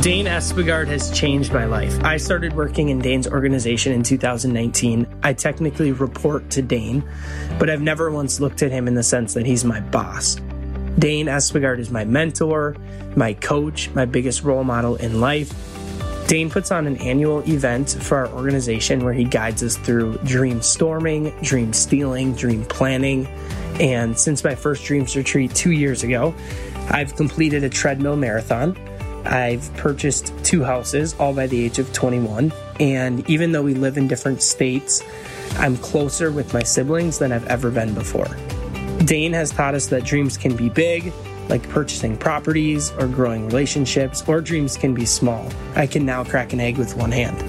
Dane Espegard has changed my life. I started working in Dane's organization in 2019. I technically report to Dane, but I've never once looked at him in the sense that he's my boss. Dane Espegard is my mentor, my coach, my biggest role model in life. Dane puts on an annual event for our organization where he guides us through dream storming, dream stealing, dream planning. And since my first dreams retreat two years ago, I've completed a treadmill marathon. I've purchased two houses, all by the age of 21. And even though we live in different states, I'm closer with my siblings than I've ever been before. Dane has taught us that dreams can be big, like purchasing properties or growing relationships, or dreams can be small. I can now crack an egg with one hand.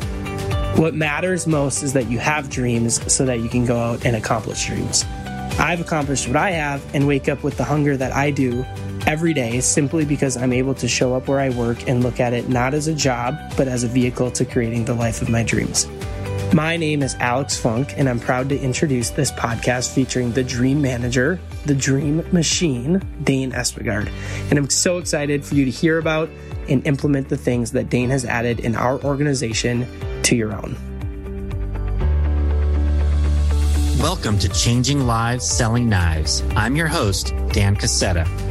What matters most is that you have dreams so that you can go out and accomplish dreams. I've accomplished what I have and wake up with the hunger that I do every day simply because I'm able to show up where I work and look at it not as a job, but as a vehicle to creating the life of my dreams. My name is Alex Funk, and I'm proud to introduce this podcast featuring the Dream Manager, the Dream Machine, Dane Espegard. And I'm so excited for you to hear about and implement the things that Dane has added in our organization to your own. Welcome to Changing Lives Selling Knives. I'm your host, Dan Casetta.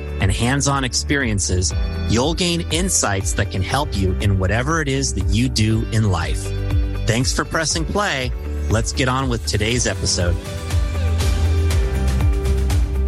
and hands on experiences, you'll gain insights that can help you in whatever it is that you do in life. Thanks for pressing play. Let's get on with today's episode.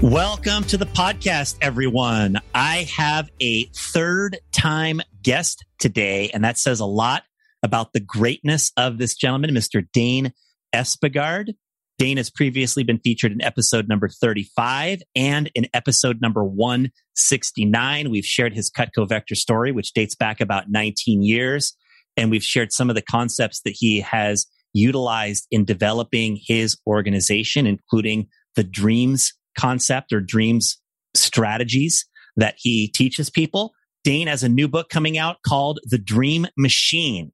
Welcome to the podcast, everyone. I have a third time guest today, and that says a lot about the greatness of this gentleman, Mr. Dane Espegard. Dane has previously been featured in episode number 35 and in episode number 169. We've shared his Cutco Vector story, which dates back about 19 years. And we've shared some of the concepts that he has utilized in developing his organization, including the dreams concept or dreams strategies that he teaches people. Dane has a new book coming out called The Dream Machine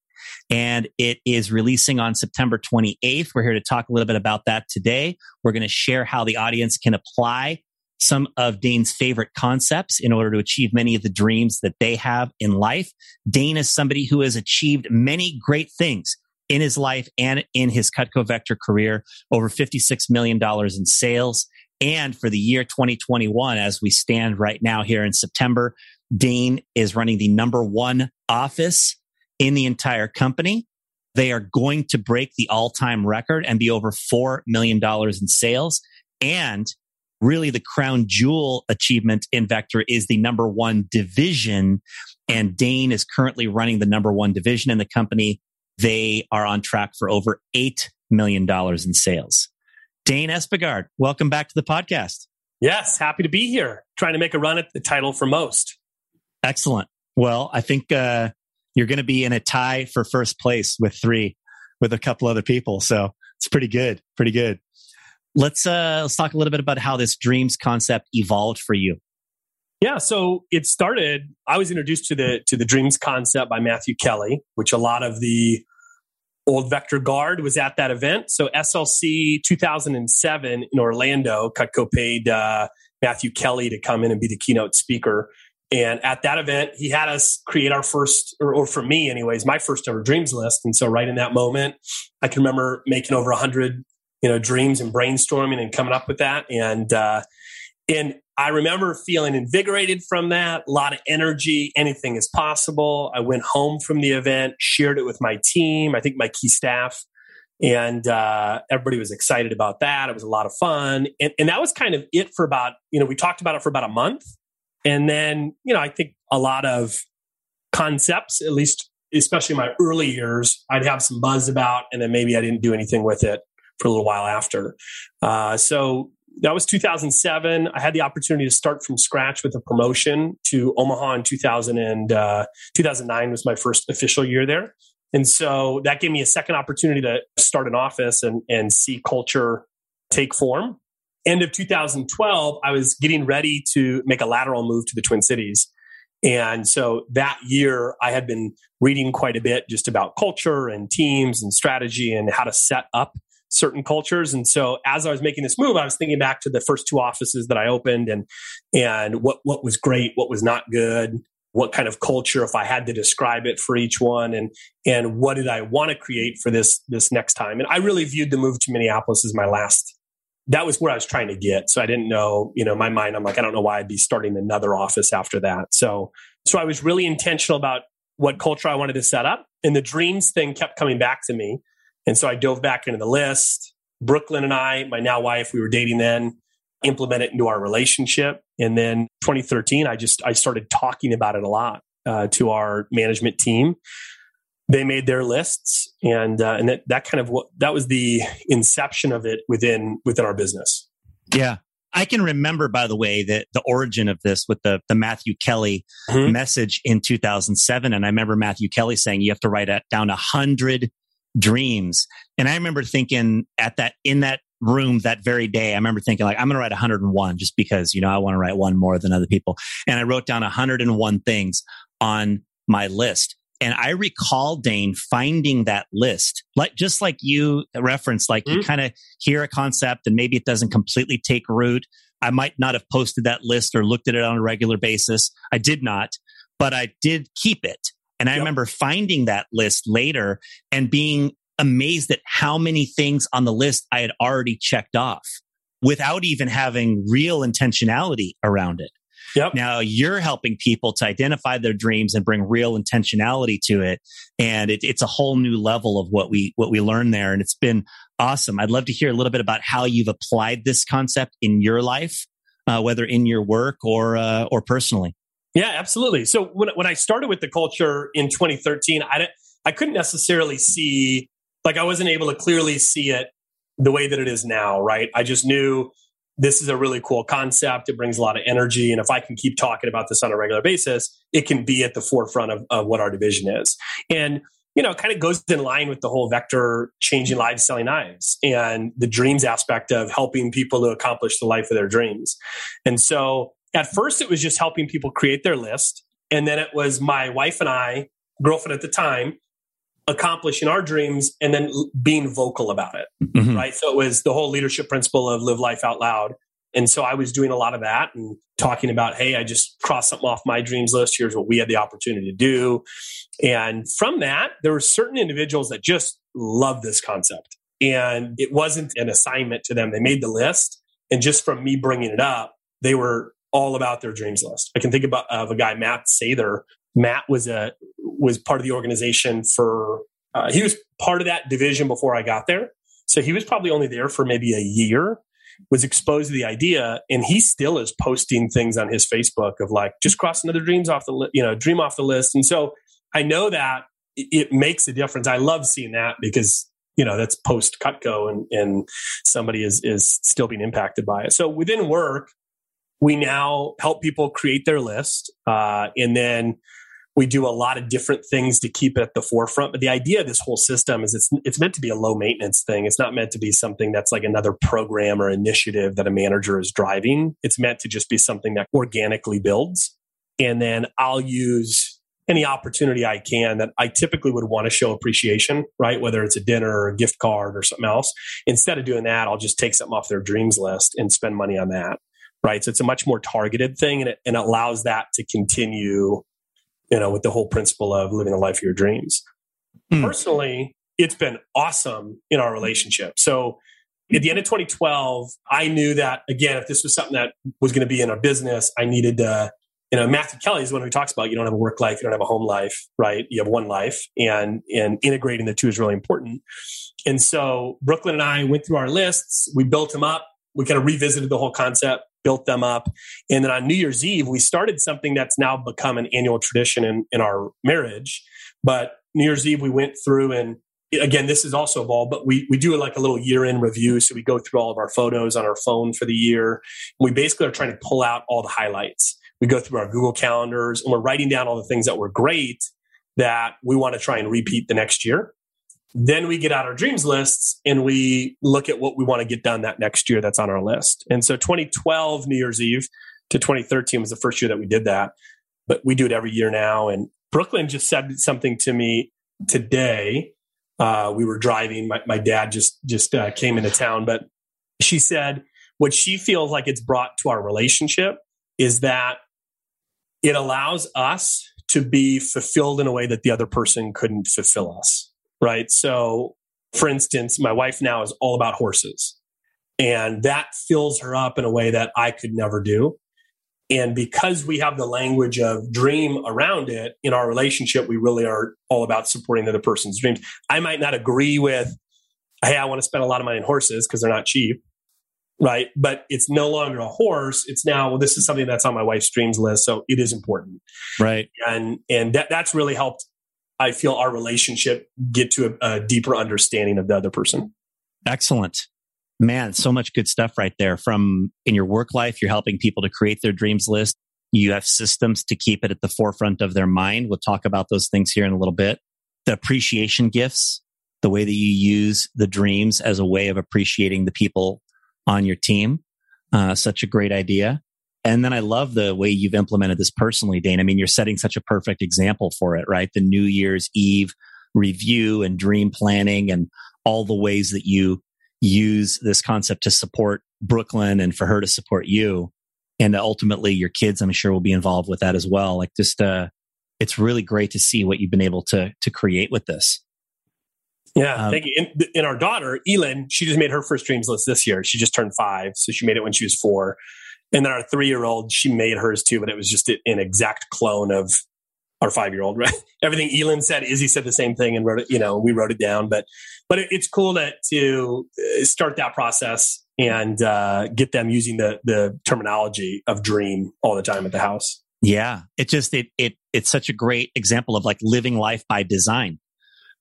and it is releasing on September 28th. We're here to talk a little bit about that today. We're going to share how the audience can apply some of Dane's favorite concepts in order to achieve many of the dreams that they have in life. Dane is somebody who has achieved many great things in his life and in his Cutco Vector career, over $56 million in sales. And for the year 2021, as we stand right now here in September, Dane is running the number one office in the entire company. They are going to break the all time record and be over $4 million in sales. And really the crown jewel achievement in Vector is the number one division. And Dane is currently running the number one division in the company. They are on track for over $8 million in sales. Dane Espegard, welcome back to the podcast. Yes, happy to be here. Trying to make a run at the title for most. Excellent. Well, I think uh, you're going to be in a tie for first place with three, with a couple other people. So it's pretty good, pretty good. Let's uh, let's talk a little bit about how this dreams concept evolved for you. Yeah, so it started. I was introduced to the to the dreams concept by Matthew Kelly, which a lot of the old Vector Guard was at that event. So SLC 2007 in Orlando, Cutco paid uh, Matthew Kelly to come in and be the keynote speaker. And at that event, he had us create our first, or, or, for me, anyways, my first ever dreams list. And so, right in that moment, I can remember making over a hundred, you know, dreams and brainstorming and coming up with that. And uh, and I remember feeling invigorated from that, a lot of energy. Anything is possible. I went home from the event, shared it with my team. I think my key staff and uh, everybody was excited about that. It was a lot of fun, and, and that was kind of it for about you know we talked about it for about a month, and then you know I think a lot of concepts, at least especially my early years, I'd have some buzz about, and then maybe I didn't do anything with it for a little while after. Uh, so that was 2007. I had the opportunity to start from scratch with a promotion to Omaha in 2000 and, uh, 2009 was my first official year there. And so that gave me a second opportunity to start an office and, and see culture take form. End of 2012, I was getting ready to make a lateral move to the Twin Cities. And so that year, I had been reading quite a bit just about culture and teams and strategy and how to set up certain cultures. And so as I was making this move, I was thinking back to the first two offices that I opened and and what what was great, what was not good, what kind of culture if I had to describe it for each one and and what did I want to create for this this next time. And I really viewed the move to Minneapolis as my last that was where I was trying to get. So I didn't know, you know, my mind, I'm like, I don't know why I'd be starting another office after that. So so I was really intentional about what culture I wanted to set up. And the dreams thing kept coming back to me. And so I dove back into the list. Brooklyn and I, my now wife, we were dating then, implement it into our relationship. And then 2013, I just, I started talking about it a lot uh, to our management team. They made their lists and, uh, and that, that kind of what, that was the inception of it within, within our business. Yeah. I can remember, by the way, that the origin of this with the, the Matthew Kelly mm-hmm. message in 2007. And I remember Matthew Kelly saying you have to write down a hundred dreams. And I remember thinking at that, in that room that very day, I remember thinking like, I'm going to write 101 just because, you know, I want to write one more than other people. And I wrote down 101 things on my list. And I recall Dane finding that list, like just like you referenced, like mm-hmm. you kind of hear a concept and maybe it doesn't completely take root. I might not have posted that list or looked at it on a regular basis. I did not, but I did keep it. And I yep. remember finding that list later and being amazed at how many things on the list I had already checked off without even having real intentionality around it. Yep. Now you're helping people to identify their dreams and bring real intentionality to it. And it, it's a whole new level of what we, what we learn there. And it's been awesome. I'd love to hear a little bit about how you've applied this concept in your life, uh, whether in your work or, uh, or personally. Yeah, absolutely. So when, when I started with the culture in 2013, I, didn't I couldn't necessarily see, like, I wasn't able to clearly see it the way that it is now, right? I just knew this is a really cool concept. It brings a lot of energy. And if I can keep talking about this on a regular basis, it can be at the forefront of, of what our division is. And, you know, it kind of goes in line with the whole vector changing lives, selling knives and the dreams aspect of helping people to accomplish the life of their dreams. And so at first it was just helping people create their list. And then it was my wife and I, girlfriend at the time, accomplishing our dreams and then being vocal about it. Mm-hmm. Right. So it was the whole leadership principle of live life out loud. And so I was doing a lot of that and talking about, hey, I just crossed something off my dreams list. Here's what we had the opportunity to do. And from that, there were certain individuals that just loved this concept. And it wasn't an assignment to them. They made the list. And just from me bringing it up, they were all about their dreams list. I can think about of a guy, Matt Sather. Matt was a was part of the organization for. Uh, he was part of that division before I got there, so he was probably only there for maybe a year. Was exposed to the idea, and he still is posting things on his Facebook of like just cross another dreams off the li- you know dream off the list. And so I know that it makes a difference. I love seeing that because you know that's post Cutco and and somebody is is still being impacted by it. So within work, we now help people create their list uh, and then we do a lot of different things to keep it at the forefront but the idea of this whole system is it's it's meant to be a low maintenance thing it's not meant to be something that's like another program or initiative that a manager is driving it's meant to just be something that organically builds and then i'll use any opportunity I can that I typically would want to show appreciation, right? Whether it's a dinner or a gift card or something else. Instead of doing that, I'll just take something off their dreams list and spend money on that right? So it's a much more targeted thing and it, and it allows that to continue, you know, with the whole principle of living the life of your dreams. Mm. Personally, it's been awesome in our relationship. So at the end of 2012, I knew that again, if this was something that was going to be in our business, I needed to you know, Matthew Kelly is the one who talks about you don't have a work life, you don't have a home life, right? You have one life, and and integrating the two is really important. And so Brooklyn and I went through our lists, we built them up, we kind of revisited the whole concept, built them up, and then on New Year's Eve we started something that's now become an annual tradition in in our marriage. But New Year's Eve we went through and again, this is also evolved, but we, we do like a little year in review. So we go through all of our photos on our phone for the year. We basically are trying to pull out all the highlights. We go through our Google calendars and we're writing down all the things that were great that we want to try and repeat the next year. Then we get out our dreams lists and we look at what we want to get done that next year that's on our list. And so 2012 New Year's Eve to 2013 was the first year that we did that. But we do it every year now. And Brooklyn just said something to me today uh, we were driving. My, my dad just just uh, came into town, but she said what she feels like it's brought to our relationship is that it allows us to be fulfilled in a way that the other person couldn't fulfill us. Right. So, for instance, my wife now is all about horses, and that fills her up in a way that I could never do. And because we have the language of dream around it in our relationship, we really are all about supporting the other person's dreams. I might not agree with, hey, I want to spend a lot of money on horses because they're not cheap. Right. But it's no longer a horse. It's now, well, this is something that's on my wife's dreams list. So it is important. Right. And, and that, that's really helped, I feel, our relationship get to a, a deeper understanding of the other person. Excellent man, so much good stuff right there. From in your work life, you're helping people to create their dreams list. You have systems to keep it at the forefront of their mind. We'll talk about those things here in a little bit. The appreciation gifts, the way that you use the dreams as a way of appreciating the people on your team. Uh, such a great idea. And then I love the way you've implemented this personally, Dane. I mean, you're setting such a perfect example for it, right? The New Year's Eve review and dream planning and all the ways that you use this concept to support Brooklyn and for her to support you. And ultimately your kids, I'm sure will be involved with that as well. Like just, uh, it's really great to see what you've been able to, to create with this. Yeah, um, thank you. And, and, our daughter, Elin, she just made her first dreams list this year. She just turned five. So she made it when she was four. And then our three year old, she made hers too, but it was just an exact clone of our five year old, right? Everything Elin said, Izzy said the same thing and wrote it, you know, we wrote it down. But, but it, it's cool to, to uh, start that process and uh, get them using the, the terminology of dream all the time at the house. Yeah. It just, it, it, it's such a great example of like living life by design,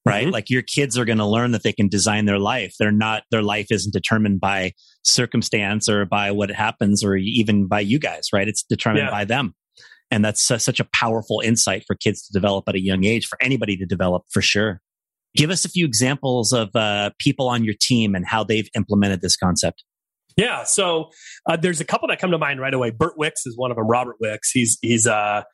right? Mm-hmm. Like your kids are going to learn that they can design their life. They're not, their life isn't determined by circumstance or by what happens or even by you guys, right? It's determined yeah. by them. And that's such a powerful insight for kids to develop at a young age, for anybody to develop for sure. Give us a few examples of uh, people on your team and how they've implemented this concept. Yeah, so uh, there's a couple that come to mind right away. Bert Wicks is one of them. Robert Wicks, he's he's a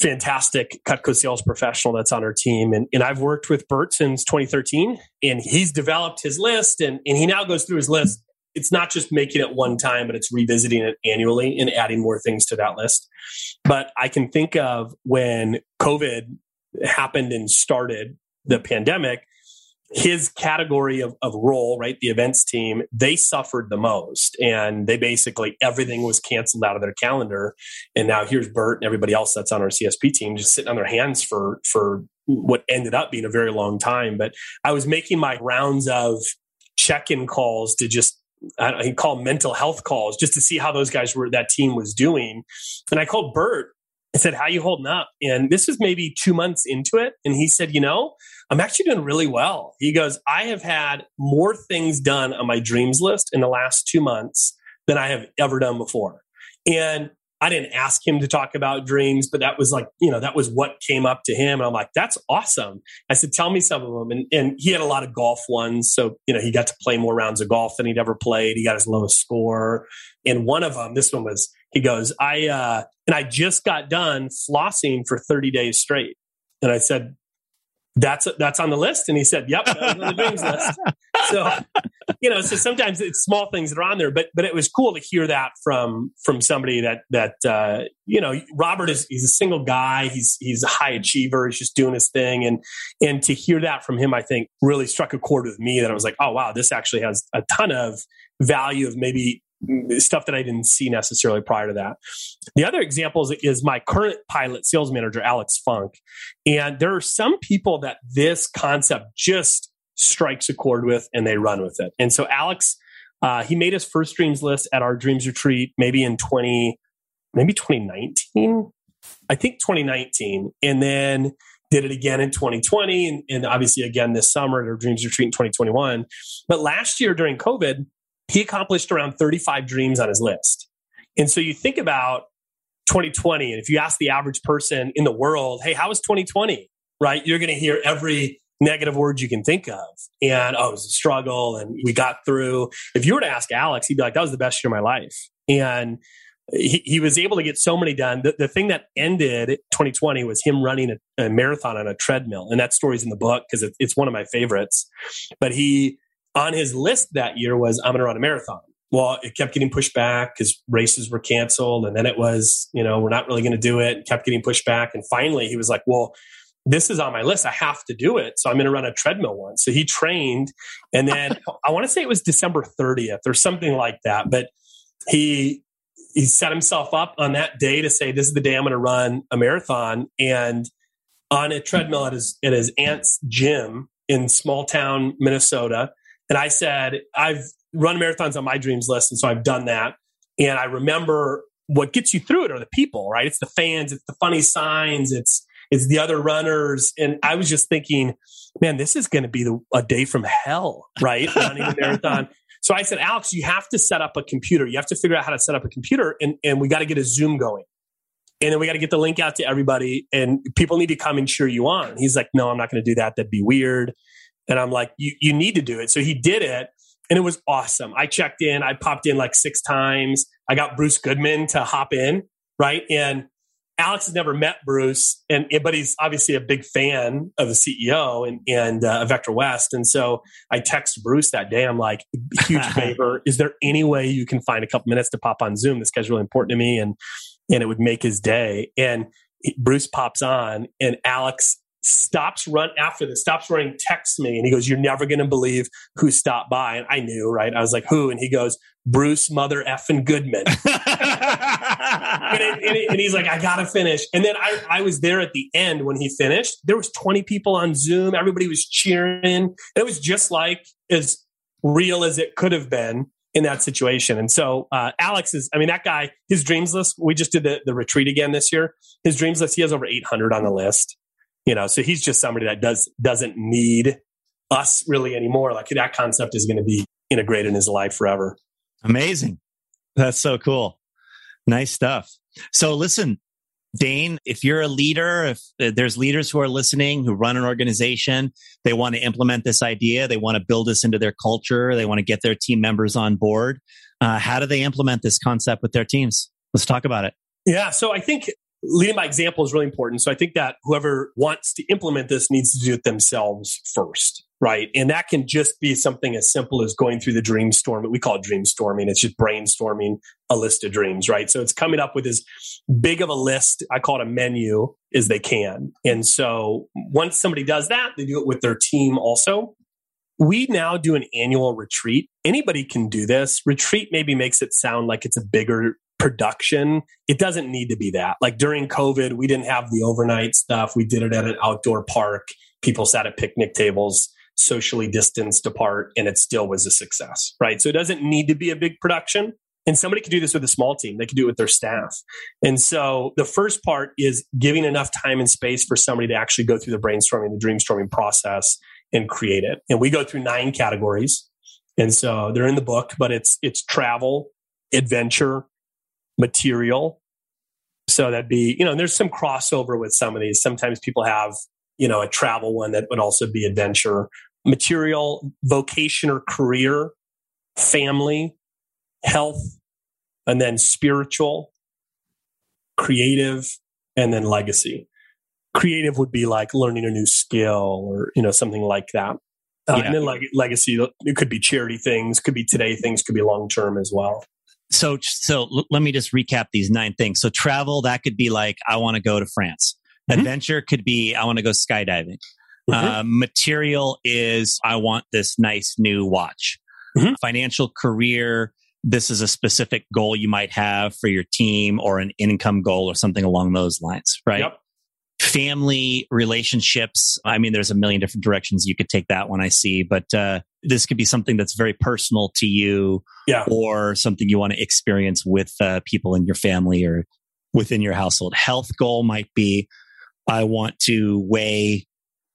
fantastic Cutco sales professional that's on our team, and and I've worked with Bert since 2013, and he's developed his list, and and he now goes through his list it's not just making it one time, but it's revisiting it annually and adding more things to that list. But I can think of when COVID happened and started the pandemic, his category of, of role, right, the events team, they suffered the most. And they basically, everything was canceled out of their calendar. And now here's Bert and everybody else that's on our CSP team just sitting on their hands for, for what ended up being a very long time. But I was making my rounds of check in calls to just I he called mental health calls just to see how those guys were that team was doing. And I called Bert and said, "How you holding up?" And this was maybe two months into it, and he said, "You know, I'm actually doing really well." He goes, "I have had more things done on my dreams list in the last two months than I have ever done before." And I didn't ask him to talk about dreams, but that was like, you know, that was what came up to him. And I'm like, that's awesome. I said, tell me some of them. And, and he had a lot of golf ones. So, you know, he got to play more rounds of golf than he'd ever played. He got his lowest score. And one of them, this one was, he goes, I, uh, and I just got done flossing for 30 days straight. And I said, that's that's on the list. And he said yep that was on the dreams list. So you know so sometimes it's small things that are on there but but it was cool to hear that from from somebody that that uh you know robert is he's a single guy. He's he's a high achiever. He's just doing his thing. And and to hear that from him i think really struck a chord with me that i was like oh wow this actually has a ton of value of maybe stuff that I didn't see necessarily prior to that. The other example is, is my current pilot sales manager, Alex Funk. And there are some people that this concept just strikes a chord with and they run with it. And so Alex, uh, he made his first dreams list at our dreams retreat, maybe in 20, maybe 2019. I think 2019. And then did it again in 2020 and, and obviously again this summer at our dreams retreat in 2021. But last year during COVID, he accomplished around 35 dreams on his list. And so you think about 2020, and if you ask the average person in the world, hey, how was 2020? Right? You're going to hear every negative word you can think of. And oh, it was a struggle and we got through. If you were to ask Alex, he'd be like, that was the best year of my life. And he, he was able to get so many done. The, the thing that ended 2020 was him running a, a marathon on a treadmill. And that story's in the book because it, it's one of my favorites. But he on his list that year was I'm going to run a marathon. Well, it kept getting pushed back because races were canceled. And then it was, you know, we're not really going to do it. kept getting pushed back. And finally he was like, well, this is on my list. I have to do it. So I'm going to run a treadmill one. So he trained. And then I want to say it was December 30th or something like that. But he, he set himself up on that day to say, this is the day I'm going to run a marathon. And on a treadmill at his, at his aunt's gym in small town, Minnesota and I said, I've run marathons on my dreams list. And so I've done that. And I remember what gets you through it are the people, right? It's the fans, it's the funny signs, it's it's the other runners. And I was just thinking, man, this is going to be the, a day from hell, right? Running a marathon. So I said, Alex, you have to set up a computer. You have to figure out how to set up a computer, and, and we got to get a Zoom going. And then we got to get the link out to everybody, and people need to come and cheer you on. He's like, no, I'm not going to do that. That'd be weird. And I'm like, you, you need to do it. So he did it and it was awesome. I checked in, I popped in like six times. I got Bruce Goodman to hop in, right? And Alex has never met Bruce, and but he's obviously a big fan of the CEO and and uh, Vector West. And so I text Bruce that day. I'm like, huge favor. Is there any way you can find a couple minutes to pop on Zoom? This guy's really important to me, and and it would make his day. And Bruce pops on, and Alex stops run after this, stops running, texts me, and he goes, You're never gonna believe who stopped by. And I knew, right? I was like, Who? And he goes, Bruce Mother effing Goodman. and, it, and, it, and, he's like, I gotta finish. And then I, I was there at the end when he finished. There was 20 people on Zoom, everybody was cheering. It was just like as real as it could have been in that situation. And so uh, Alex is, I mean, that guy, his dreams list, we just did the, the retreat again this year. His dreams list, he has over 800 on the list you know so he's just somebody that does doesn't need us really anymore like that concept is going to be integrated in his life forever amazing that's so cool nice stuff so listen Dane, if you're a leader, if uh, there's leaders who are listening who run an organization, they want to implement this idea, they want to build this into their culture, they want to get their team members on board. Uh, how do they implement this concept with their teams? Let's talk about it. Yeah. So I think leading by example is really important. So I think that whoever wants to implement this needs to do it themselves first, right? And that can just be something as simple as going through the dream storm. We call it dream storming. It's just brainstorming a list of dreams, right? So it's coming up with as big of a list. I call it a menu as they can. And so once somebody does that, they do it with their team also. We now do an annual retreat. Anybody can do this. Retreat maybe makes it sound like it's a bigger production, it doesn't need to be that. Like during COVID, we didn't have the overnight stuff. We did it at an outdoor park. People sat at picnic tables, socially distanced apart, and it still was a success, right? So it doesn't need to be a big production. And somebody could do this with a small team. They could do it with their staff. And so the first part is giving enough time and space for somebody to actually go through the brainstorming, the dreamstorming process and create it. And we go through nine categories. And so they're in the book, but it's it's travel, adventure, material. So that'd be, you know, there's some crossover with some of these. Sometimes people have, you know, a travel one that would also be adventure, material, vocation or career, family, health, and then spiritual, creative, and then legacy. Creative would be like learning a new skill or, you know, something like that. Uh, yeah. And then leg- legacy, it could be charity things, could be today things, could be long term as well so so l- let me just recap these nine things. So travel that could be like I want to go to France. Mm-hmm. Adventure could be I want to go skydiving. Mm-hmm. Uh, material is I want this nice new watch. Mm-hmm. Financial career this is a specific goal you might have for your team or an income goal or something along those lines, right? Yep. Family relationships. I mean, there's a million different directions you could take that one, I see, but uh, this could be something that's very personal to you yeah. or something you want to experience with uh, people in your family or within your household. Health goal might be I want to weigh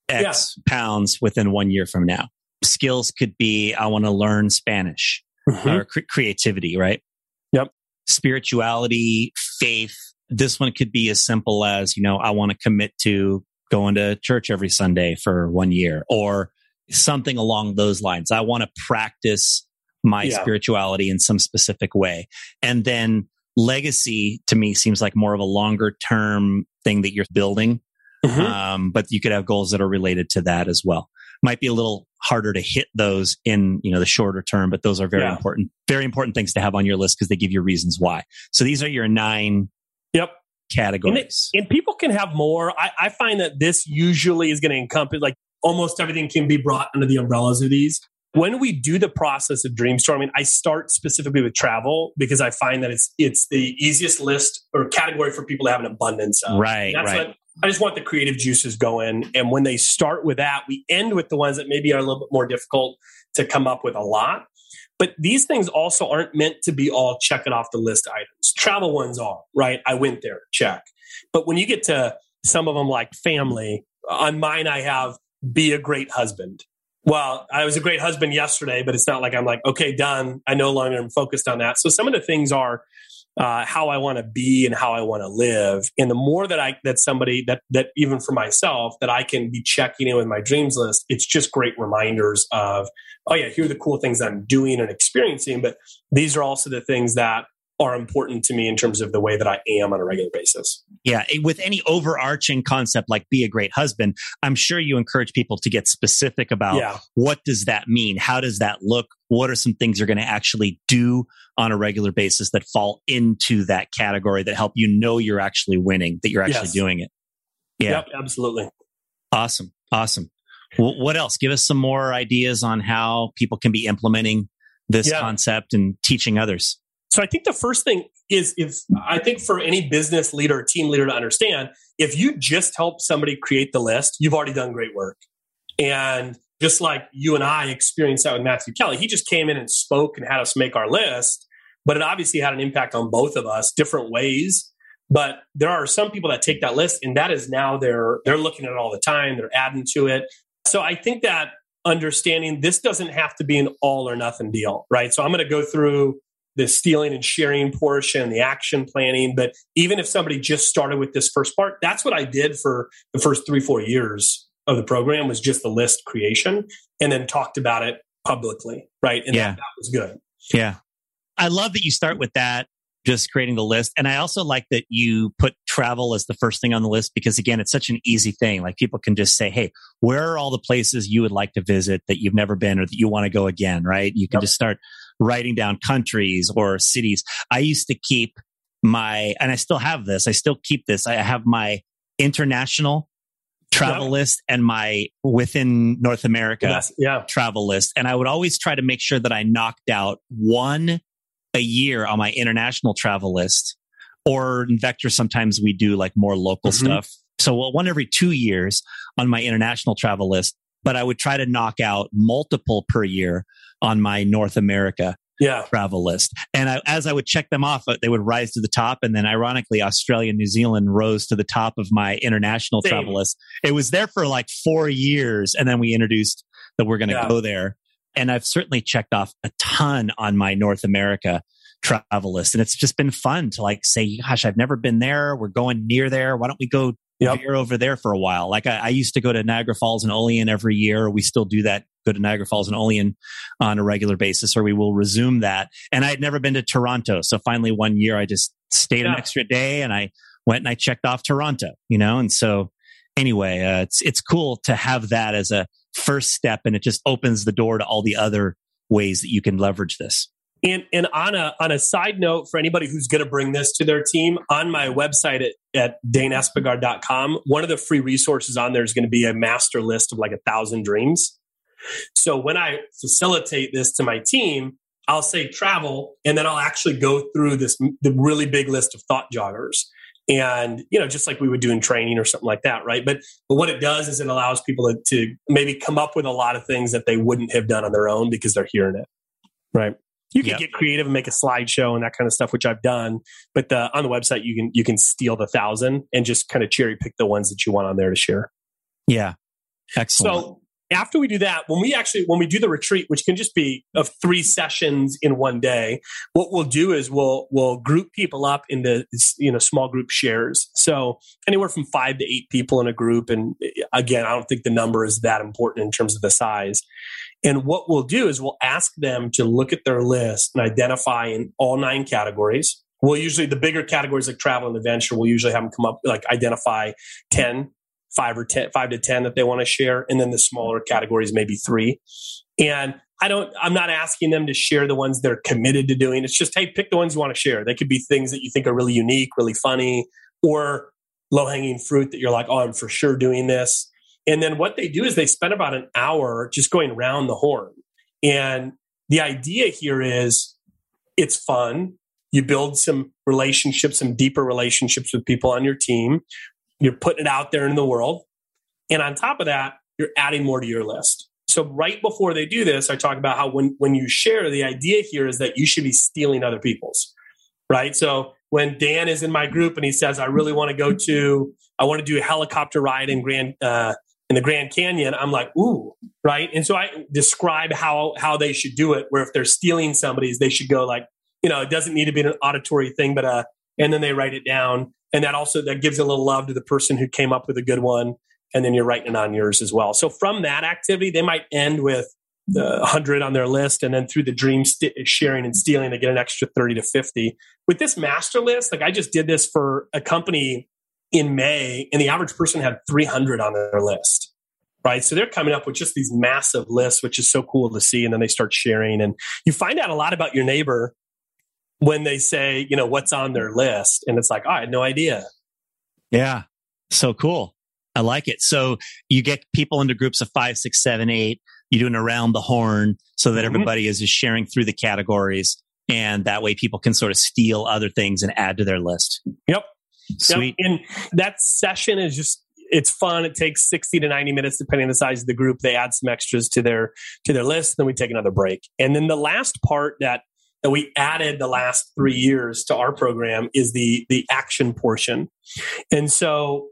X yeah. pounds within one year from now. Skills could be I want to learn Spanish mm-hmm. or cre- creativity, right? Yep. Spirituality, faith. This one could be as simple as, you know, I want to commit to going to church every Sunday for one year or something along those lines. I want to practice my yeah. spirituality in some specific way. And then legacy to me seems like more of a longer term thing that you're building. Mm-hmm. Um, but you could have goals that are related to that as well. Might be a little harder to hit those in you know the shorter term, but those are very yeah. important, very important things to have on your list because they give you reasons why. So these are your nine. Yep. Categories. And, it, and people can have more. I, I find that this usually is going to encompass like almost everything can be brought under the umbrellas of these when we do the process of dreamstorming, I start specifically with travel because I find that it's it's the easiest list or category for people to have an abundance of. Right. That's right. What, I just want the creative juices going. And when they start with that, we end with the ones that maybe are a little bit more difficult to come up with a lot. But these things also aren't meant to be all check it off the list items. Travel ones are, right? I went there, check. But when you get to some of them like family, on mine, I have be a great husband well, I was a great husband yesterday, but it's not like I'm like, okay, done. I no longer am focused on that. So some of the things are uh, how I want to be and how I want to live. And the more that I that somebody that that even for myself that I can be checking in with my dreams list, it's just great reminders of, oh yeah, here are the cool things I'm doing and experiencing. But these are also the things that are important to me in terms of the way that I am on a regular basis. Yeah. Eh, with any overarching concept like be a great husband, I'm sure you encourage people to get specific about yeah. what does that mean? How does that look? What are some things you're going to actually do on a regular basis that fall into that category that help you know you're actually winning, that you're actually yes. doing it? Yeah. Yep, absolutely. Awesome. Awesome. Well, what else? Give us some more ideas on how people can be implementing this yeah. concept and teaching others. So I think the first thing is if I think for any business leader, or team leader to understand, if you just help somebody create the list, you've already done great work. And just like you and I experienced that with Matthew Kelly, he just came in and spoke and had us make our list, but it obviously had an impact on both of us, different ways. But there are some people that take that list and that is now they're they're looking at it all the time, they're adding to it. So I think that understanding this doesn't have to be an all or nothing deal, right? So I'm going to go through the stealing and sharing portion, the action planning. But even if somebody just started with this first part, that's what I did for the first three, four years of the program was just the list creation and then talked about it publicly. Right. And yeah. that, that was good. Yeah. I love that you start with that just creating the list. And I also like that you put travel as the first thing on the list because again, it's such an easy thing. Like people can just say, Hey, where are all the places you would like to visit that you've never been or that you want to go again? Right. You can yep. just start writing down countries or cities. I used to keep my, and I still have this. I still keep this. I have my international travel yep. list and my within North America yes, yeah. travel list. And I would always try to make sure that I knocked out one a year on my international travel list. Or in Vector, sometimes we do like more local mm-hmm. stuff. So well, one every two years on my international travel list, but I would try to knock out multiple per year on my North America yeah. travel list. And I, as I would check them off, uh, they would rise to the top. And then ironically, Australia and New Zealand rose to the top of my international Same. travel list. It was there for like four years. And then we introduced that we're going to yeah. go there. And I've certainly checked off a ton on my North America travel list. And it's just been fun to like say, gosh, I've never been there. We're going near there. Why don't we go yep. over there for a while? Like I, I used to go to Niagara Falls and Olean every year. We still do that go to Niagara Falls and Olean on a regular basis, or we will resume that. And I had never been to Toronto. So finally one year I just stayed yeah. an extra day and I went and I checked off Toronto, you know? And so anyway, uh, it's, it's cool to have that as a first step and it just opens the door to all the other ways that you can leverage this. And, and on a on a side note, for anybody who's going to bring this to their team, on my website at, at daneespegard.com, one of the free resources on there is going to be a master list of like a thousand dreams. So when I facilitate this to my team, I'll say travel, and then I'll actually go through this the really big list of thought joggers. And you know, just like we would do in training or something like that, right? But but what it does is it allows people to, to maybe come up with a lot of things that they wouldn't have done on their own because they're hearing it, right? You can yep. get creative and make a slideshow and that kind of stuff, which I've done. But the, on the website, you can you can steal the thousand and just kind of cherry pick the ones that you want on there to share. Yeah, excellent. So after we do that, when we actually when we do the retreat, which can just be of three sessions in one day, what we'll do is we'll we'll group people up into you know small group shares. So anywhere from five to eight people in a group, and eh, again, I don't think the number is that important in terms of the size. And what we'll do is we'll ask them to look at their list and identify in all nine categories. We'll usually the bigger categories like travel and adventure. We'll usually have them come up like identify ten five or ten, five to 10 that they want to share. And then the smaller categories, maybe three. And I don't, I'm not asking them to share the ones they're committed to doing. It's just, hey, pick the ones you want to share. They could be things that you think are really unique, really funny, or low hanging fruit that you're like, oh, I'm for sure doing this. And then what they do is they spend about an hour just going around the horn. And the idea here is it's fun. You build some relationships, some deeper relationships with people on your team. You're putting it out there in the world. And on top of that, you're adding more to your list. So right before they do this, I talk about how when, when you share, the idea here is that you should be stealing other people's, right? So when Dan is in my group and he says, I really want to go to, I want to do a helicopter ride in Grand, uh, in the Grand Canyon, I'm like, ooh, right? And so I describe how, how they should do it, where if they're stealing somebody's, they should go like, you know, it doesn't need to be an auditory thing, but, uh, and then they write it down and that also that gives a little love to the person who came up with a good one. And then you're writing it on yours as well. So from that activity they might end with the 100 on their list. And then through the dream st- sharing and stealing they get an extra 30 to 50 with this master list like i just did this for a company in may and the average person had 300 on their list right? So they're coming up with just these massive lists which is so cool to see. And then they start sharing and you find out a lot about your neighbor when they say, you know, what's on their list. And it's like, oh, I had no idea. Yeah. So cool. I like it. So you get people into groups of five, six, seven, eight. You do an around the horn so that mm-hmm. everybody is just sharing through the categories. And that way people can sort of steal other things and add to their list. Yep. Sweet. Yep. And that session is just it's fun. It takes 60 to 90 minutes depending on the size of the group. They add some extras to their to their list, then we take another break. And then the last part that that we added the last three years to our program is the the action portion. And so,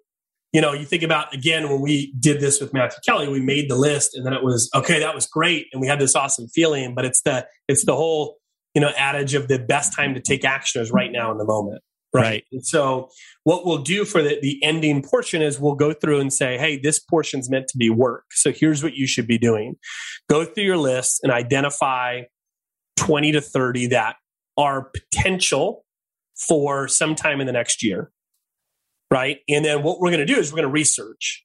you know, you think about again when we did this with Matthew Kelly, we made the list and then it was okay, that was great, and we had this awesome feeling. But it's the it's the whole you know adage of the best time to take action is right now in the moment. Right. right. And so what we'll do for the, the ending portion is we'll go through and say, hey, this portion's meant to be work. So here's what you should be doing. Go through your list and identify 20 to 30 that are potential for sometime in the next year. Right. And then what we're going to do is we're going to research.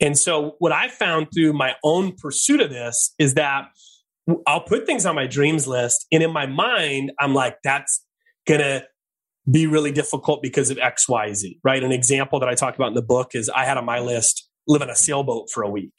And so what I found through my own pursuit of this is that I'll put things on my dreams list. And in my mind, I'm like, that's going to be really difficult because of X, Y, Z, right? An example that I talk about in the book is I had on my list live on a sailboat for a week.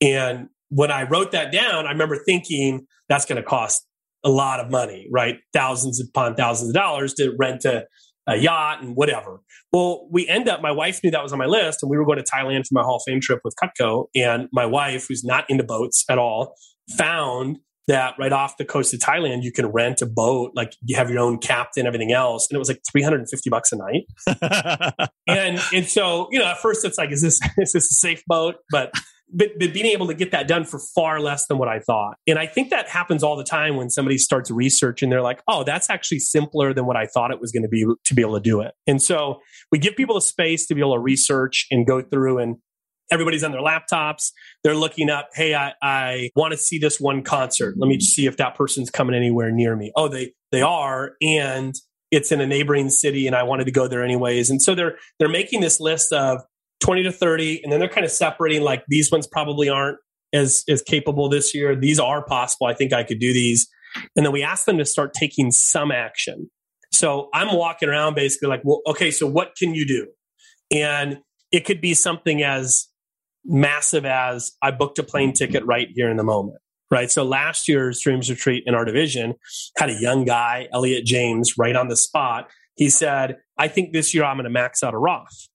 And when I wrote that down, I remember thinking that's going to cost a lot of money, right? Thousands upon thousands of dollars to rent a, a yacht and whatever. Well, we end up, my wife knew that was on my list, and we were going to Thailand for my Hall of Fame trip with Cutco. And my wife, who's not into boats at all, found that right off the coast of Thailand, you can rent a boat, like you have your own captain, everything else. And it was like 350 bucks a night. and, and so, you know, at first it's like, is this, is this a safe boat? But but, but being able to get that done for far less than what I thought. And I think that happens all the time when somebody starts research and they're like, oh, that's actually simpler than what I thought it was going to be to be able to do it. And so we give people the space to be able to research and go through and everybody's on their laptops. They're looking up, hey, I, I want to see this one concert. Let me see if that person's coming anywhere near me. Oh, they they are. And it's in a neighboring city and I wanted to go there anyways. And so they're they're making this list of 20 to 30 and then they're kind of separating like these ones probably aren't as as capable this year these are possible i think i could do these and then we ask them to start taking some action so i'm walking around basically like well okay so what can you do and it could be something as massive as i booked a plane ticket right here in the moment right? So last year's Dreams Retreat in our division had a young guy, Elliot James, right on the spot. He said, I think this year I'm going to max out a Roth.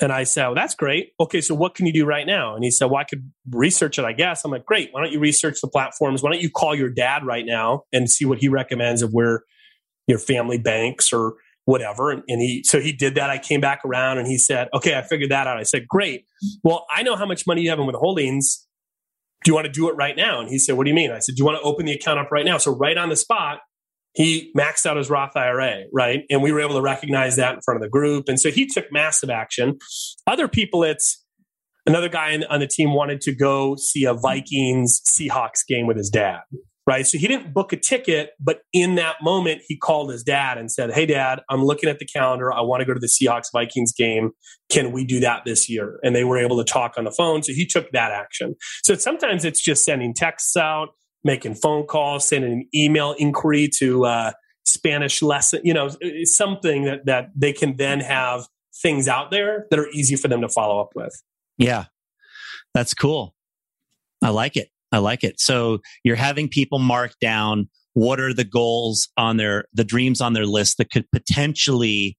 And I said, well, that's great. Okay, so what can you do right now? And he said, well, I could research it, I guess. I'm like, great. Why don't you research the platforms? Why don't you call your dad right now and see what he recommends of where your family banks or whatever. And, and he, so he did that. I came back around and he said, okay, I figured that out. I said, great. Well, I know how much money you have in withholdings. Do you want to do it right now? And he said, what do you mean? I said, do you want to open the account up right now? So right on the spot, he maxed out his Roth IRA, right? And we were able to recognize that in front of the group. And so he took massive action. Other people, it's another guy on the team wanted to go see a Vikings Seahawks game with his dad, right? So he didn't book a ticket, but in that moment, he called his dad and said, Hey, dad, I'm looking at the calendar. I want to go to the Seahawks Vikings game. Can we do that this year? And they were able to talk on the phone. So he took that action. So sometimes it's just sending texts out making phone calls, sending an email inquiry to uh, Spanish lesson, you know, something that, that they can then have things out there that are easy for them to follow up with. Yeah, that's cool. I like it. I like it. So you're having people mark down what are the goals on their, the dreams on their list that could potentially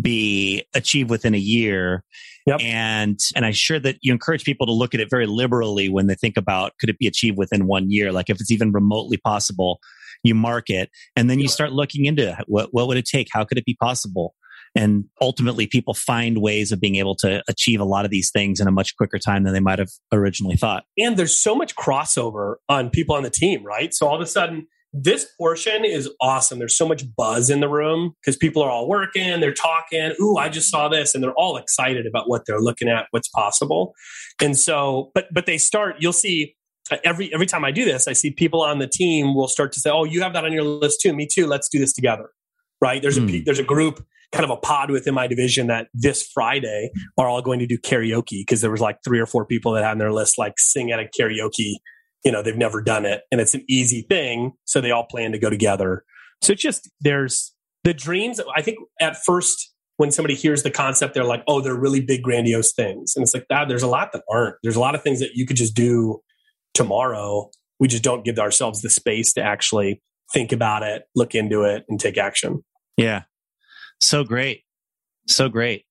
be achieved within a year. Yep. And and I'm sure that you encourage people to look at it very liberally when they think about could it be achieved within one year? Like if it's even remotely possible, you mark it and then you start looking into what what would it take? How could it be possible? And ultimately people find ways of being able to achieve a lot of these things in a much quicker time than they might have originally thought. And there's so much crossover on people on the team, right? So all of a sudden this portion is awesome. There's so much buzz in the room because people are all working, they're talking. Ooh, I just saw this, and they're all excited about what they're looking at, what's possible. And so, but but they start. You'll see uh, every every time I do this, I see people on the team will start to say, "Oh, you have that on your list too. Me too. Let's do this together." Right? There's mm. a hmm. there's a group kind of a pod within my division that this Friday are all going to do karaoke because there was like three or four people that had on their list like sing at a karaoke you know they've never done it and it's an easy thing. So they all plan to go together. So it's just there's the dreams. I think at first when somebody hears the concept they're like oh they're really big grandiose things. And it's like that there's a lot that aren't. There's a lot of things that you could just do tomorrow. We just don't give ourselves the space to actually think about it look into it and take action. Yeah. So great. So great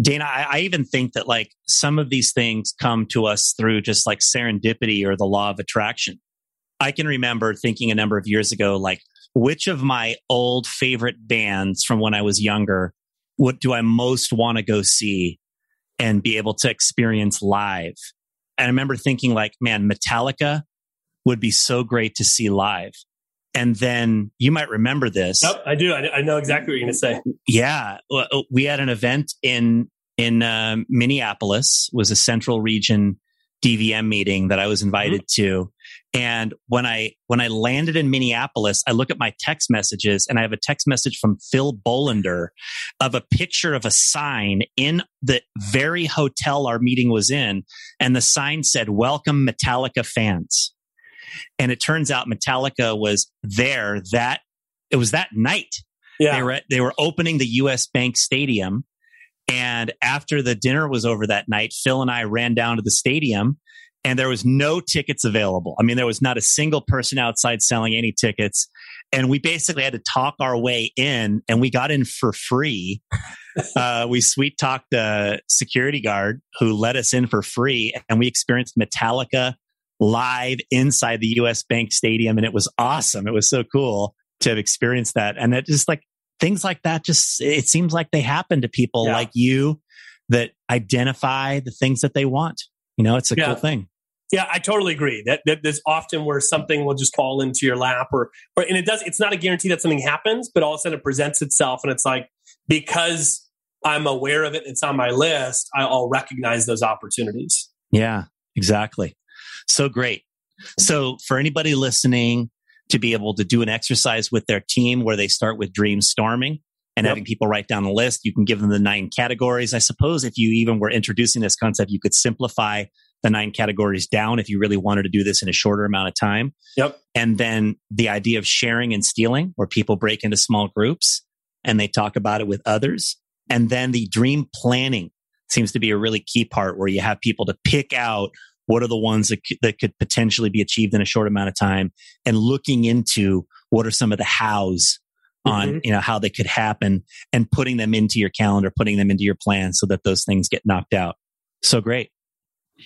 Dana, I, I, even think that like some of these things come to us through just like serendipity or the law of attraction. I can remember thinking a number of years ago, like, which of my old favorite bands from when I was younger, what do I most want to go see and be able to experience live? And I remember thinking, like, man, Metallica would be so great to see live. And then you might remember this. Yep, I do. I, I know exactly what you're going to say. Yeah, we had an event in in uh, Minneapolis. Was a Central Region DVM meeting that I was invited mm-hmm. to. And when I when I landed in Minneapolis, I look at my text messages and I have a text message from Phil Bolander of a picture of a sign in the very hotel our meeting was in, and the sign said "Welcome Metallica fans." And it turns out Metallica was there that it was that night. Yeah. They were they were opening the US Bank Stadium. And after the dinner was over that night, Phil and I ran down to the stadium and there was no tickets available. I mean, there was not a single person outside selling any tickets. And we basically had to talk our way in and we got in for free. uh, we sweet talked the security guard who let us in for free and we experienced Metallica live inside the US Bank Stadium. And it was awesome. It was so cool to have experienced that. And it just like things like that, just it seems like they happen to people yeah. like you that identify the things that they want. You know, it's a yeah. cool thing. Yeah, I totally agree. That, that there's often where something will just fall into your lap, or, or and it does. It's not a guarantee that something happens, but all of a sudden it presents itself, and it's like because I'm aware of it, it's on my list. I'll recognize those opportunities. Yeah, exactly. So great. So for anybody listening to be able to do an exercise with their team where they start with dream storming and yep. having people write down a list, you can give them the nine categories. I suppose if you even were introducing this concept, you could simplify the nine categories down if you really wanted to do this in a shorter amount of time. Yep. And then the idea of sharing and stealing, where people break into small groups and they talk about it with others. And then the dream planning seems to be a really key part where you have people to pick out what are the ones that, c- that could potentially be achieved in a short amount of time and looking into what are some of the hows on Mhm. you know how they could happen and putting them into your calendar putting them into your plan so that those things get knocked out so great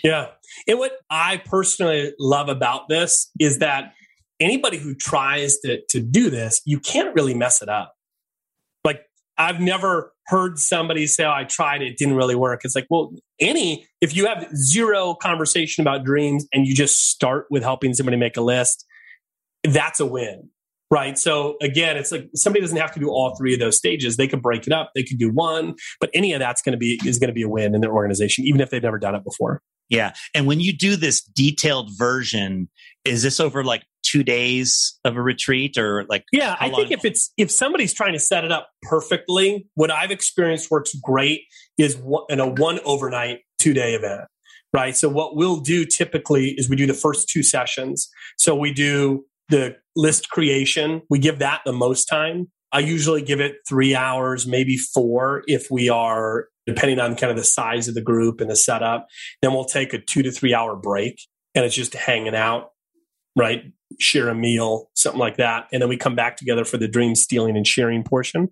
Yeah. And what I personally love about this is that anybody who tries to, to do this, you can't really mess it up. Like, I've never heard somebody say, oh, I tried it, it didn't really work. It's like, well, any, if you have zero conversation about dreams and you just start with helping somebody make a list, that's a win. Right. So again, it's like somebody doesn't have to do all three of those stages. They could break it up. They could do one, but any of that's going to be, is going to be a win in their organization, even if they've never done it before. yeah and when you do this detailed version is this over like two days of a retreat or like Yeah, I think if it's if somebody's trying to set it up perfectly, what I've experienced works great is one, in a one overnight two day event, right? So what we'll do typically is we do the first two sessions. So we do the list creation. We give that the most time. I usually give it three hours, maybe four, if we are depending on kind of the size of the group and the setup. Then we'll take a two to three hour break, and it's just hanging out, right? Share a meal, something like that. And then we come back together for the dream stealing and sharing portion.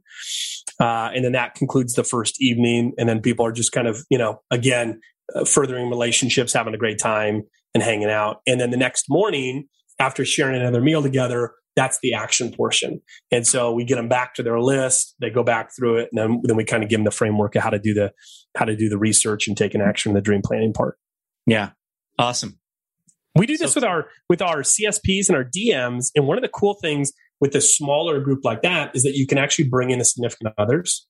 Uh, and then that concludes the first evening. And then people are just kind of, you know, again, uh, furthering relationships, having a great time and hanging out. And then the next morning, after sharing another meal together, that's the action portion. And so we get them back to their list. They go back through it, and then, then we kind of give them the framework of how to do the how to do the research and take an action in the dream planning part. yeah awesome We do this So- with our with our CSPs and our DMs, and one of the cool things with a smaller group like that is that you can actually bring in the significant others.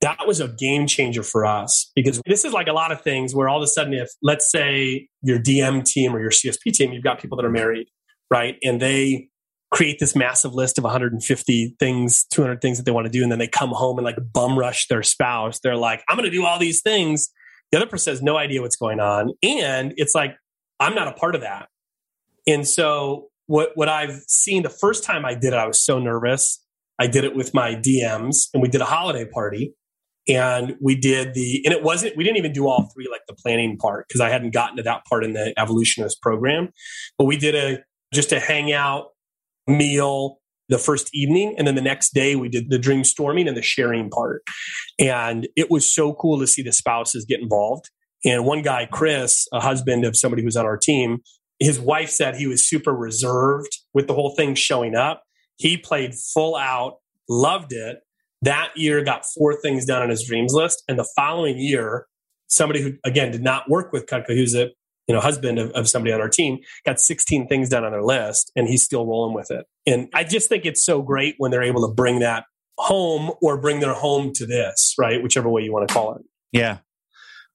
That was a game changer for us because this is like a lot of things where all of a sudden, if let's say your DM team or your CSP team, you've got people that are married, right, and they create this massive list of 150 things, 200 things that they want to do, and then they come home and like bum rush their spouse. They're like, "I'm going to do all these things." The other person has no idea what's going on, and it's like I'm not a part of that. And so what what I've seen the first time I did it, I was so nervous. I did it with my DMs and we did a holiday party. And we did the and it wasn't we didn't even do all three like the planning part because I hadn't gotten to that part in the evolutionist program. But we did a just a hangout meal the first evening and then the next day we did the dream storming and the sharing part. And it was so cool to see the spouses get involved. And one guy, Chris, a husband of somebody who's on our team, his wife said he was super reserved with the whole thing showing up. He played full out, loved it. That year got four things done on his dreams list. And the following year, somebody who again did not work with Cutco, who's a you know husband of, of somebody on our team, got 16 things done on their list and he's still rolling with it. And I just think it's so great when they're able to bring that home or bring their home to this, right? Whichever way you want to call it. Yeah.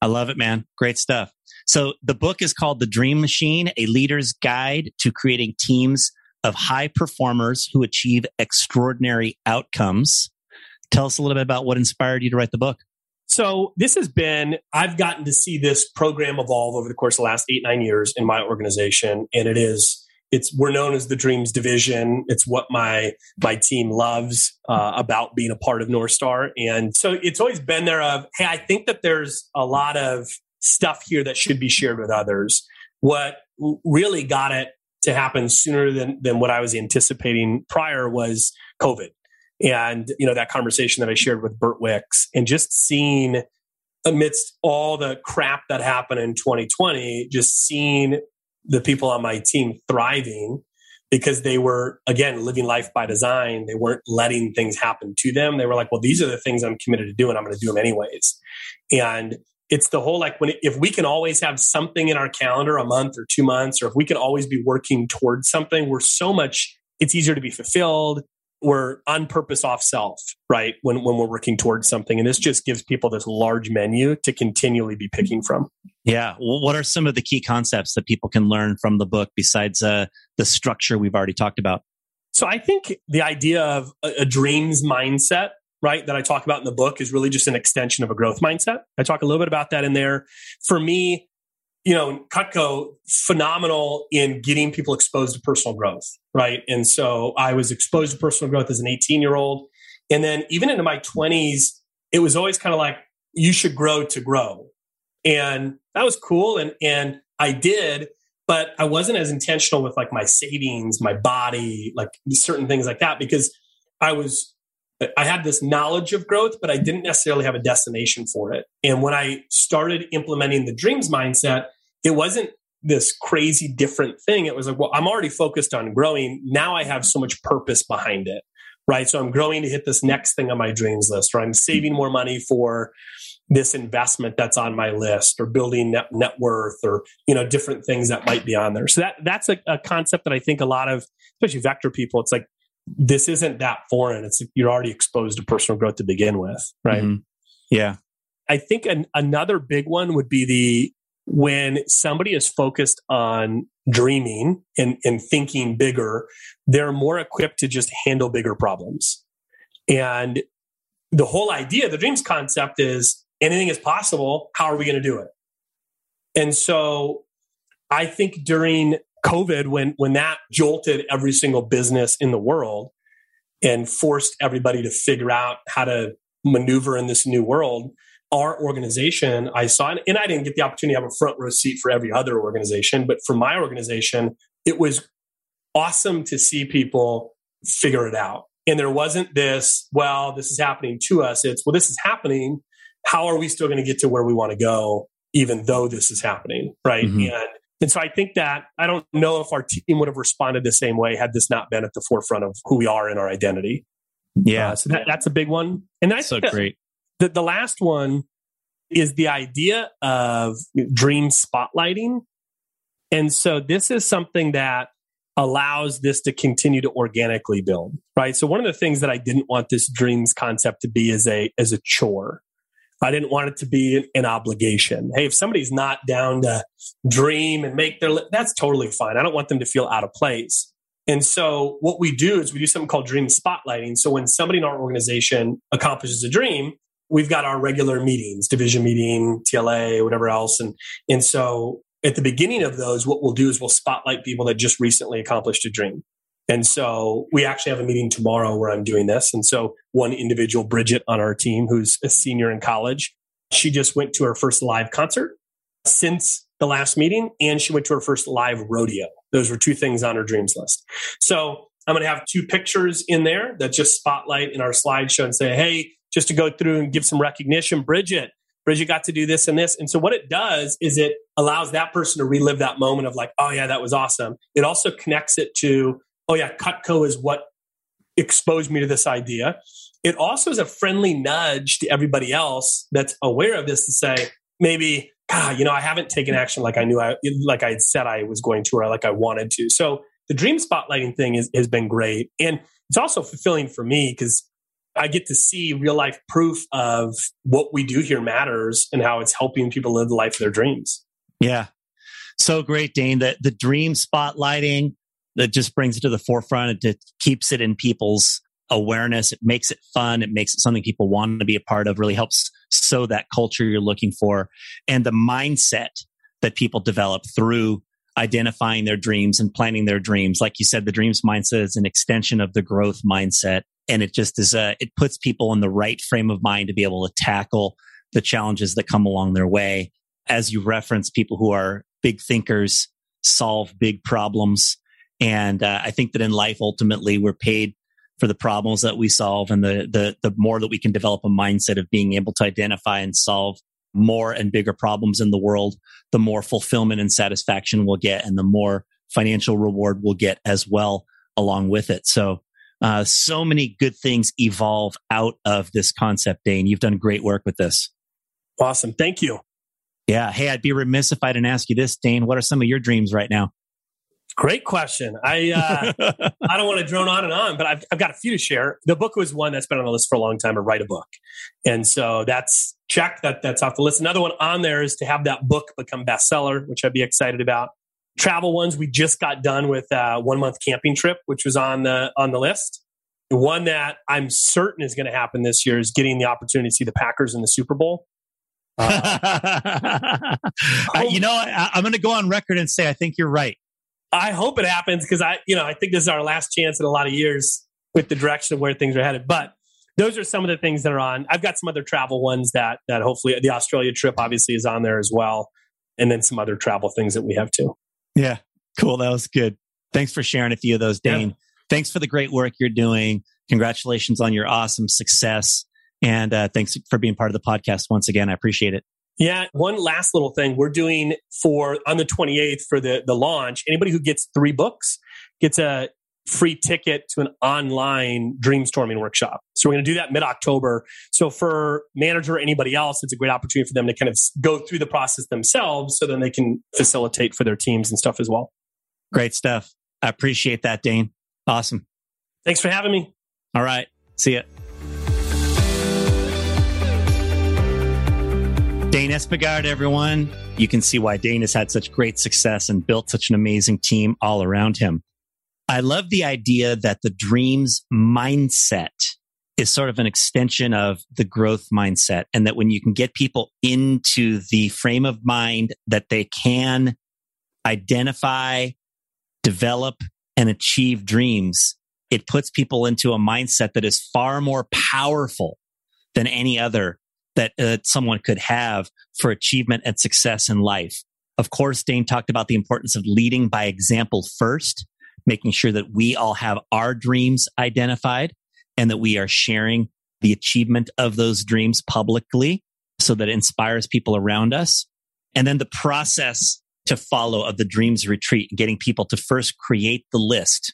I love it, man. Great stuff. So the book is called The Dream Machine, a leader's guide to creating teams of high performers who achieve extraordinary outcomes. Tell us a little bit about what inspired you to write the book. So this has been, I've gotten to see this program evolve over the course of the last eight, nine years in my organization. And it is, it's, we're known as the dreams division. It's what my, my team loves uh, about being a part of North Star. And so it's always been there of, Hey, I think that there's a lot of stuff here that should be shared with others. What really got it to happen sooner than, than what I was anticipating prior was COVID and you know that conversation that I shared with Bert Wicks, and just seeing amidst all the crap that happened in 2020, just seeing the people on my team thriving because they were again living life by design. They weren't letting things happen to them. They were like, "Well, these are the things I'm committed to do, and I'm going to do them anyways." And it's the whole like when if we can always have something in our calendar a month or two months, or if we can always be working towards something, we're so much. It's easier to be fulfilled we're on purpose off self, right? When when we're working towards something, and this just gives people this large menu to continually be picking from. Yeah. Well, what are some of the key concepts that people can learn from the book besides uh, the structure we've already talked about? So I think the idea of a, a dreams mindset, right, that I talk about in the book is really just an extension of a growth mindset. I talk a little bit about that in there. For me, you know, Cutco, phenomenal in getting people exposed to personal growth, right? And so I was exposed to personal growth as an 18 year old. And then even into my 20s, it was always kind of like, you should grow to grow. And that was cool. And, and I did, but I wasn't as intentional with like my savings, my body, like certain things like that because I was I had this knowledge of growth, but I didn't necessarily have a destination for it. And when I started implementing the dreams mindset, it wasn't this crazy different thing. It was like, well, I'm already focused on growing. Now I have so much purpose behind it, right? So I'm growing to hit this next thing on my dreams list, or I'm saving more money for this investment that's on my list or building net, net worth or you know different things that might be on there so that that's a, a concept that i think a lot of especially vector people it's like this isn't that foreign. It's you're already exposed to personal growth to begin with, right? Mm-hmm. Yeah. I think an, another big one would be the when somebody is focused on dreaming and, and thinking bigger, they're more equipped to just handle bigger problems. And the whole idea, the dreams concept is anything is possible. How are we going to do it? And so I think during COVID, when when that jolted every single business in the world and forced everybody to figure out how to maneuver in this new world, our organization, I saw, and I didn't get the opportunity to have a front row seat for every other organization, but for my organization, it was awesome to see people figure it out. And there wasn't this, well, this is happening to us. It's, well, this is happening. How are we still going to get to where we want to go, even though this is happening? Right. Mm-hmm. And and so I think that I don't know if our team would have responded the same way had this not been at the forefront of who we are in our identity. Yeah. Uh, so that, that's a big one. And I so great. The, the last one is the idea of dream spotlighting. And so this is something that allows this to continue to organically build, right? So one of the things that I didn't want this dreams concept to be is a as a chore. I didn't want it to be an, obligation. Hey, if somebody's not down to dream and make their, li- that's totally fine. I don't want them to feel out of place. And so what we do is we do something called dream spotlighting. So when somebody in our organization accomplishes a dream, we've got our regular meetings, division meeting, TLA, whatever else. And, and so at the beginning of those, what we'll do is we'll spotlight people that just recently accomplished a dream. And so we actually have a meeting tomorrow where I'm doing this. And so one individual, Bridget on our team, who's a senior in college, she just went to her first live concert since the last meeting and she went to her first live rodeo. Those were two things on her dreams list. So I'm going to have two pictures in there that just spotlight in our slideshow and say, Hey, just to go through and give some recognition, Bridget, Bridget got to do this and this. And so what it does is it allows that person to relive that moment of like, oh yeah, that was awesome. It also connects it to oh yeah, Cutco is what exposed me to this idea. It also is a friendly nudge to everybody else that's aware of this to say, maybe, God, you know, I haven't taken action like I knew I, like I had said I was going to, or like I wanted to. So the dream spotlighting thing is, has been great. And it's also fulfilling for me because I get to see real life proof of what we do here matters and how it's helping people live the life of their dreams. Yeah. So great, Dane. That the dream spotlighting, that just brings it to the forefront. It keeps it in people's awareness. It makes it fun. It makes it something people want to be a part of, really helps sow that culture you're looking for and the mindset that people develop through identifying their dreams and planning their dreams. Like you said, the dreams mindset is an extension of the growth mindset. And it just is a, it puts people in the right frame of mind to be able to tackle the challenges that come along their way. As you reference people who are big thinkers, solve big problems, and uh, I think that in life, ultimately, we're paid for the problems that we solve, and the the the more that we can develop a mindset of being able to identify and solve more and bigger problems in the world, the more fulfillment and satisfaction we'll get, and the more financial reward we'll get as well along with it. So, uh, so many good things evolve out of this concept, Dane. You've done great work with this. Awesome. Thank you. Yeah. Hey, I'd be remiss if I didn't ask you this, Dane. What are some of your dreams right now? Great question. I uh, I don't want to drone on and on, but I've, I've got a few to share. The book was one that's been on the list for a long time to write a book, and so that's check that that's off the list. Another one on there is to have that book become bestseller, which I'd be excited about. Travel ones we just got done with uh, one month camping trip, which was on the on the list. The one that I'm certain is going to happen this year is getting the opportunity to see the Packers in the Super Bowl. Uh, you know, I, I'm going to go on record and say I think you're right. I hope it happens because I, you know, I think this is our last chance in a lot of years with the direction of where things are headed. But those are some of the things that are on. I've got some other travel ones that that hopefully the Australia trip obviously is on there as well. and then some other travel things that we have too. Yeah, cool. That was good. Thanks for sharing a few of those, Dane. Yeah. Thanks for the great work you're doing. Congratulations on your awesome success. And uh, thanks for being part of the podcast once again. I appreciate it. Yeah. One last little thing we're doing for on the 28th for the, the launch. Anybody who gets three books gets a free ticket to an online dreamstorming workshop. So we're going to do that mid October. So for manager or anybody else, it's a great opportunity for them to kind of go through the process themselves so then they can facilitate for their teams and stuff as well. Great stuff. I appreciate that, Dane. Awesome. Thanks for having me. All right. See ya. Dane Espegard, everyone. You can see why Dane has had such great success and built such an amazing team all around him. I love the idea that the dreams mindset is sort of an extension of the growth mindset and that when you can get people into the frame of mind that they can identify, develop and achieve dreams, it puts people into a mindset that is far more powerful than any other that uh, someone could have for achievement and success in life. Of course, Dane talked about the importance of leading by example first, making sure that we all have our dreams identified and that we are sharing the achievement of those dreams publicly so that it inspires people around us. And then the process to follow of the dreams retreat, getting people to first create the list.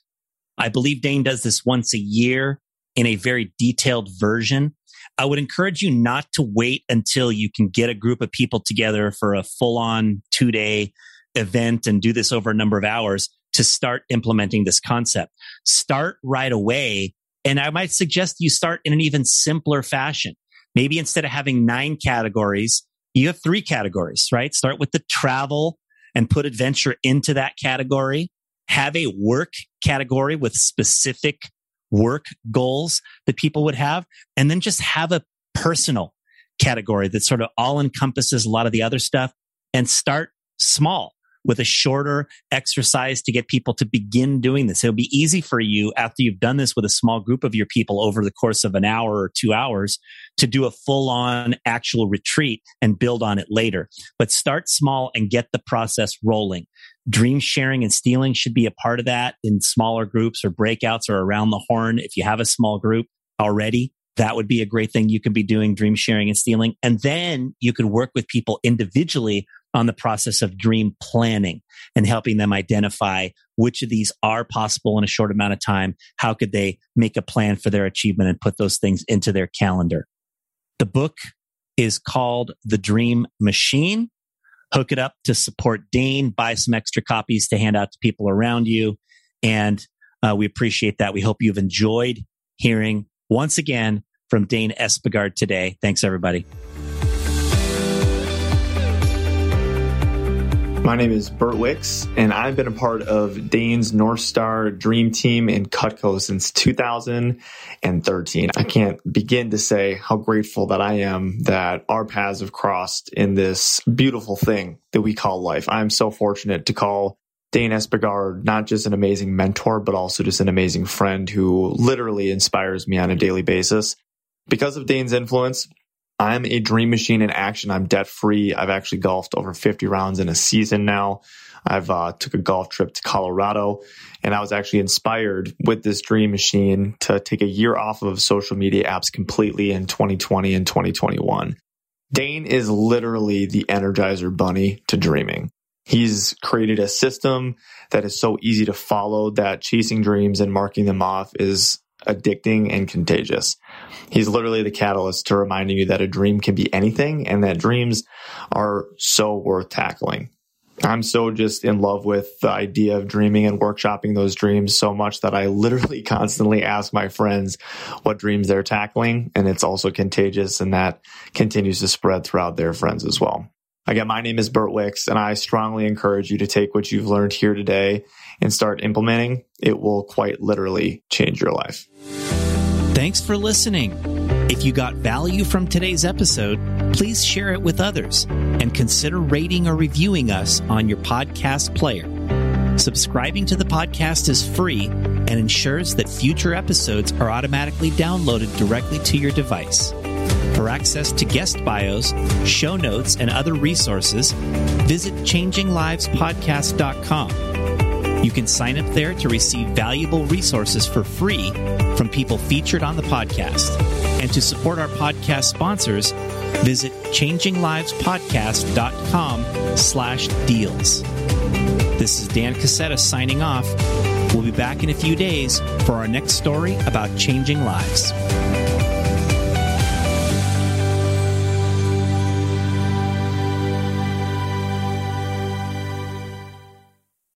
I believe Dane does this once a year in a very detailed version I would encourage you not to wait until you can get a group of people together for a full on two day event and do this over a number of hours to start implementing this concept. Start right away. And I might suggest you start in an even simpler fashion. Maybe instead of having nine categories, you have three categories, right? Start with the travel and put adventure into that category. Have a work category with specific work goals that people would have, and then just have a personal category that sort of all encompasses a lot of the other stuff and start small with a shorter exercise to get people to begin doing this. It'll be easy for you after you've done this with a small group of your people over the course of an hour or two hours to do a full on actual retreat and build on it later. But start small and get the process rolling dream sharing and stealing should be a part of that in smaller groups or breakouts or around the horn. If you have a small group already, that would be a great thing you could be doing dream sharing and stealing. And then you could work with people individually on the process of dream planning and helping them identify which of these are possible in a short amount of time. How could they make a plan for their achievement and put those things into their calendar? The book is called The Dream Machine hook it up to support Dane, buy some extra copies to hand out to people around you. And uh, we appreciate that. We hope you've enjoyed hearing once again from Dane Espegard today. Thanks, everybody. My name is Bert Wicks, and I've been a part of Dane's North Star Dream Team in Cutco since 2013. I can't begin to say how grateful that I am that our paths have crossed in this beautiful thing that we call life. I'm so fortunate to call Dane Espegard not just an amazing mentor, but also just an amazing friend who literally inspires me on a daily basis. Because of Dane's influence, I'm a dream machine in action. I'm debt free. I've actually golfed over 50 rounds in a season now. I've uh, took a golf trip to Colorado and I was actually inspired with this dream machine to take a year off of social media apps completely in 2020 and 2021. Dane is literally the energizer bunny to dreaming. He's created a system that is so easy to follow that chasing dreams and marking them off is addicting and contagious. He's literally the catalyst to reminding you that a dream can be anything and that dreams are so worth tackling. I'm so just in love with the idea of dreaming and workshopping those dreams so much that I literally constantly ask my friends what dreams they're tackling. And it's also contagious and that continues to spread throughout their friends as well. Again, my name is Bert Wicks and I strongly encourage you to take what you've learned here today and start implementing. It will quite literally change your life. Thanks for listening. If you got value from today's episode, please share it with others and consider rating or reviewing us on your podcast player. Subscribing to the podcast is free and ensures that future episodes are automatically downloaded directly to your device. For access to guest bios, show notes, and other resources, visit changinglivespodcast.com. You can sign up there to receive valuable resources for free from people featured on the podcast. And to support our podcast sponsors, visit changinglivespodcast.com slash deals. This is Dan Casetta signing off. We'll be back in a few days for our next story about changing lives.